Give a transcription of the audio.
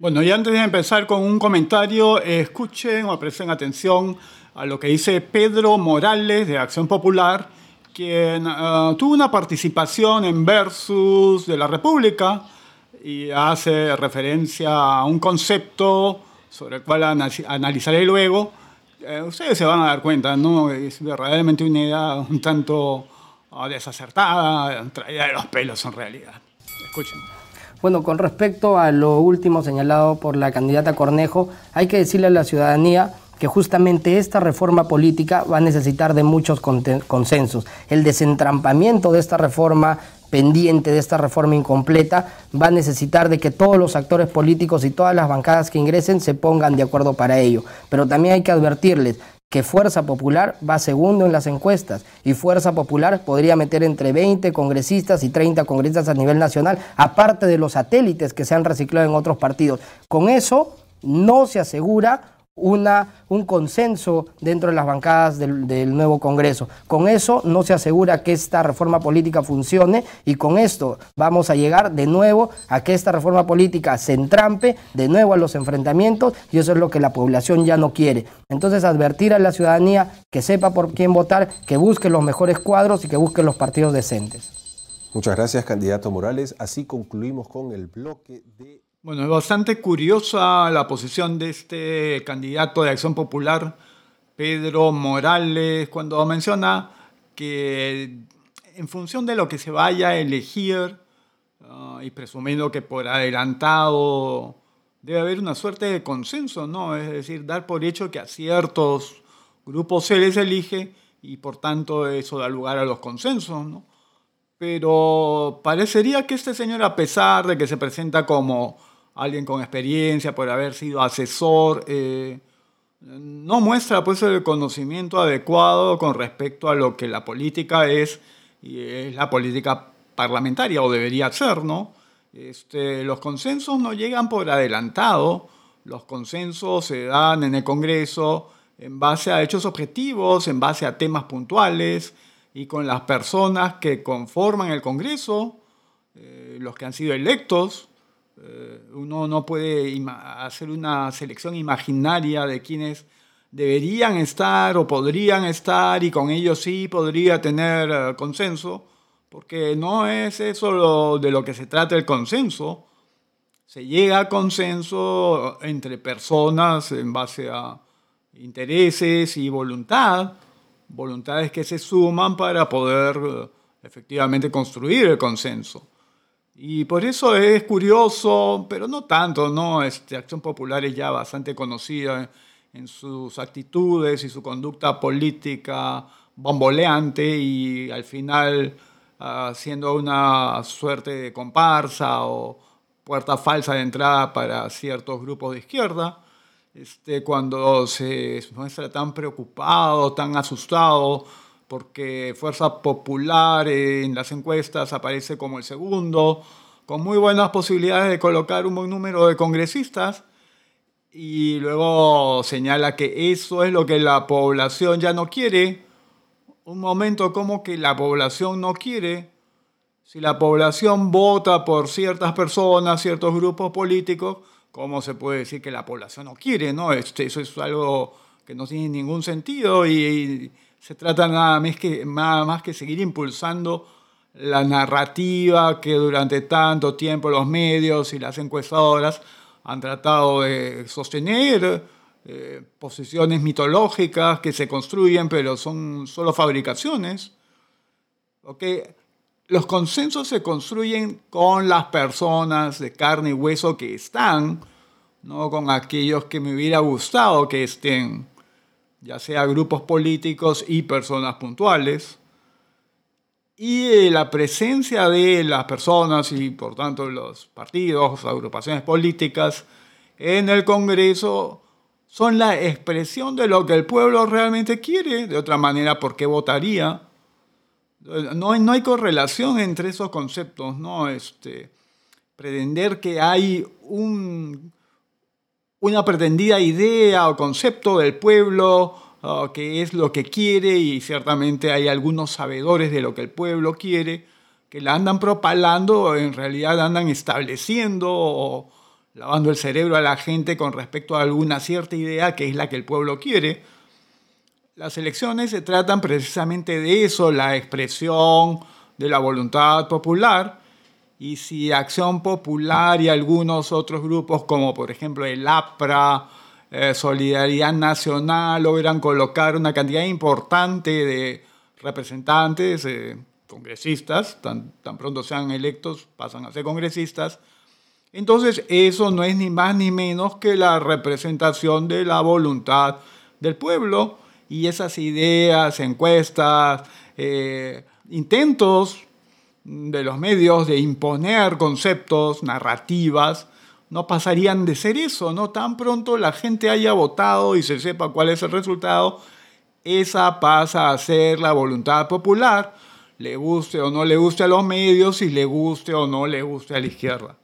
Bueno, y antes de empezar con un comentario, escuchen o presten atención a lo que dice Pedro Morales de Acción Popular, quien uh, tuvo una participación en Versus de la República y hace referencia a un concepto sobre el cual analizaré luego. Eh, ustedes se van a dar cuenta, ¿no? Es verdaderamente una idea un tanto uh, desacertada, traída de los pelos en realidad. Escuchen. Bueno, con respecto a lo último señalado por la candidata Cornejo, hay que decirle a la ciudadanía que justamente esta reforma política va a necesitar de muchos consensos. El desentrampamiento de esta reforma pendiente de esta reforma incompleta va a necesitar de que todos los actores políticos y todas las bancadas que ingresen se pongan de acuerdo para ello. Pero también hay que advertirles que Fuerza Popular va segundo en las encuestas y Fuerza Popular podría meter entre 20 congresistas y 30 congresistas a nivel nacional, aparte de los satélites que se han reciclado en otros partidos. Con eso no se asegura una, un consenso dentro de las bancadas del, nuevo Congreso. Con eso no se asegura que esta reforma política funcione y con esto vamos a llegar de nuevo a que esta reforma política se entrampe de nuevo a los enfrentamientos y eso es lo que la población ya no quiere. Entonces advertir a la ciudadanía que sepa por quién votar, que busque los mejores cuadros y que busque los partidos decentes. Muchas gracias, candidato Morales. Así concluimos con el bloque de bueno, es bastante curiosa la posición de este candidato de Acción Popular, Pedro Morales, cuando menciona que en función de lo que se vaya a elegir, ah, y presumiendo que por adelantado debe haber una suerte de consenso, ¿no? Es decir, dar por hecho que a ciertos grupos se les elige y por tanto eso da lugar a los consensos, ¿no? Pero parecería que este señor, a pesar de que se presenta como alguien con experiencia, por haber sido asesor, eh, no muestra pues el conocimiento adecuado con respecto a lo que la política es y es la política parlamentaria o debería ser. Este, los consensos no llegan por adelantado, los consensos se dan en el Congreso en base a hechos objetivos, en base a temas puntuales y con las personas que conforman el Congreso, eh, los que han sido electos, uno no puede hacer una selección imaginaria de quienes deberían estar o podrían estar y con ellos sí podría tener eh, consenso, porque no es eso de lo que se trata el consenso. Se llega a consenso entre personas en base a intereses y voluntad, voluntades que se suman para poder eh, efectivamente construir el consenso. Y por eso es curioso, pero no tanto, ¿no? Este, Acción Popular es ya bastante conocida en sus actitudes y su conducta política bomboleante y al final haciendo una suerte de comparsa o puerta falsa de entrada para ciertos grupos de izquierda. Este, cuando se muestra tan preocupado, tan asustado porque Fuerza Popular en las encuestas aparece como el segundo, con muy buenas posibilidades de colocar un buen número de congresistas, y luego señala que eso es lo que la población ya no quiere. Un momento como que la población no quiere. Si la población vota por ciertas personas, ciertos grupos políticos, ¿cómo se puede decir que la población no quiere? No, este, eso es algo que no tiene ningún sentido y se trata nada más que, nada más que seguir impulsando la narrativa que durante tanto tiempo los medios y las encuestadoras han tratado de sostener, eh, posiciones mitológicas que se construyen pero son solo fabricaciones. ¿Okay? Los consensos se construyen con las personas de carne y hueso que están, no con aquellos que me hubiera gustado que estén ya sea grupos políticos y personas puntuales, y eh, la presencia de las personas y por tanto los partidos, agrupaciones políticas en el Congreso son la expresión de lo que el pueblo realmente quiere, de otra manera, ¿por qué votaría? No, no hay correlación entre esos conceptos, ¿no? Este, pretender que hay un una pretendida idea o concepto del pueblo que es lo que quiere y ciertamente hay algunos sabedores de lo que el pueblo quiere que la andan propalando o en realidad andan estableciendo lavando el cerebro a la gente con respecto a alguna cierta idea que es la que el pueblo quiere. Las elecciones se tratan precisamente de eso, la expresión de la voluntad popular. Y si Acción Popular y algunos otros grupos, como por ejemplo el APRA, eh, Solidaridad Nacional, logran colocar una cantidad importante de representantes, eh, congresistas, tan, pronto sean electos, pasan a ser congresistas, entonces eso no es ni más ni menos que la representación de la voluntad del pueblo. Y esas ideas, encuestas, eh, intentos de los medios de imponer conceptos, narrativas, no pasarían de ser eso, ¿no? Tan pronto la gente haya votado y se sepa cuál es el resultado, esa pasa a ser la voluntad popular, le guste o no le guste a los medios y le guste o no le guste a la izquierda.